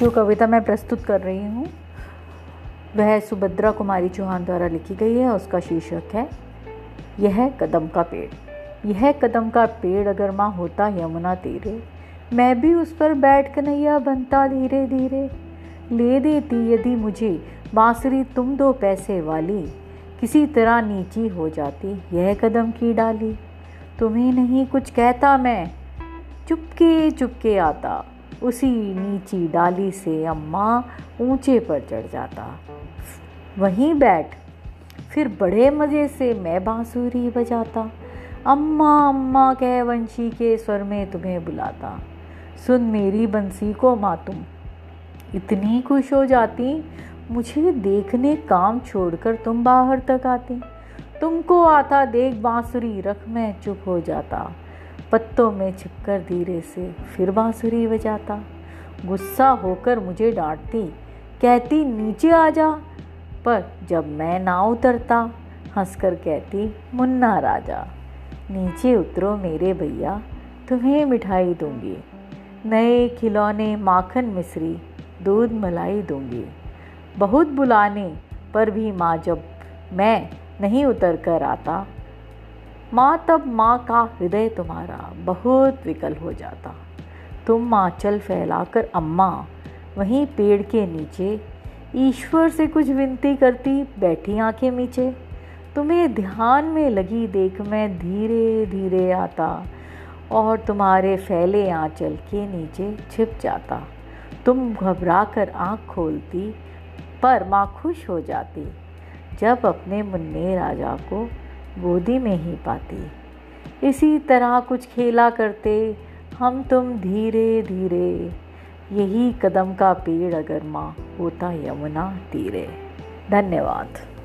जो कविता मैं प्रस्तुत कर रही हूँ, वह सुभद्रा कुमारी चौहान द्वारा लिखी गई है उसका शीर्षक है, यह कदम का पेड़। यह कदम का पेड़ अगर माँ होता यमुना तेरे, मैं भी उस पर बैठ कन्हैया बनता धीरे धीरे। ले देती यदि मुझे बांसुरी तुम दो पैसे वाली, किसी तरह नीची हो जाती यह कदम की डाली। तुम्हें नहीं कुछ कहता मैं, चुपके चुपके आता उसी नीची डाली से अम्मा ऊँचे पर चढ़ जाता। वहीं बैठ, फिर बड़े मज़े से मैं बांसुरी बजाता। अम्मा अम्मा कह वंशी के स्वर में तुम्हें बुलाता। सुन मेरी बंसी को माँ तुम, इतनी खुश हो जाती, मुझे देखने काम छोड़कर तुम बाहर तक आती। तुमको आता देख बांसुरी रख मैं चुप हो जाता। पत्तों में छिपकर धीरे से फिर बांसुरी बजाता। गुस्सा होकर मुझे डांटती, कहती, नीचे आ जा। पर जब मैं ना उतरता, हंसकर कहती, मुन्ना राजा, नीचे उतरो मेरे भैया, तुम्हें मिठाई दूँगी। नए खिलौने माखन मिश्री, दूध मलाई दूँगी। बहुत बुलाने पर भी माँ जब मैं नहीं उतर कर आता माँ तब माँ का हृदय तुम्हारा बहुत विकल हो जाता। तुम माचल फैलाकर अम्मा, वहीं पेड़ के नीचे ईश्वर से कुछ विनती करती बैठी आँखें नीचे। तुम्हें ध्यान में लगी देख मैं धीरे धीरे आता और तुम्हारे फैले आंचल के नीचे छिप जाता। तुम घबरा कर आँख खोलती, पर माँ खुश हो जाती। जब अपने मुन्ने राजा को गोदी में ही पाती। इसी तरह कुछ खेला करते, हम तुम धीरे धीरे। यही कदम का पेड़ अगर माँ, होता यमुना तीरे। धन्यवाद।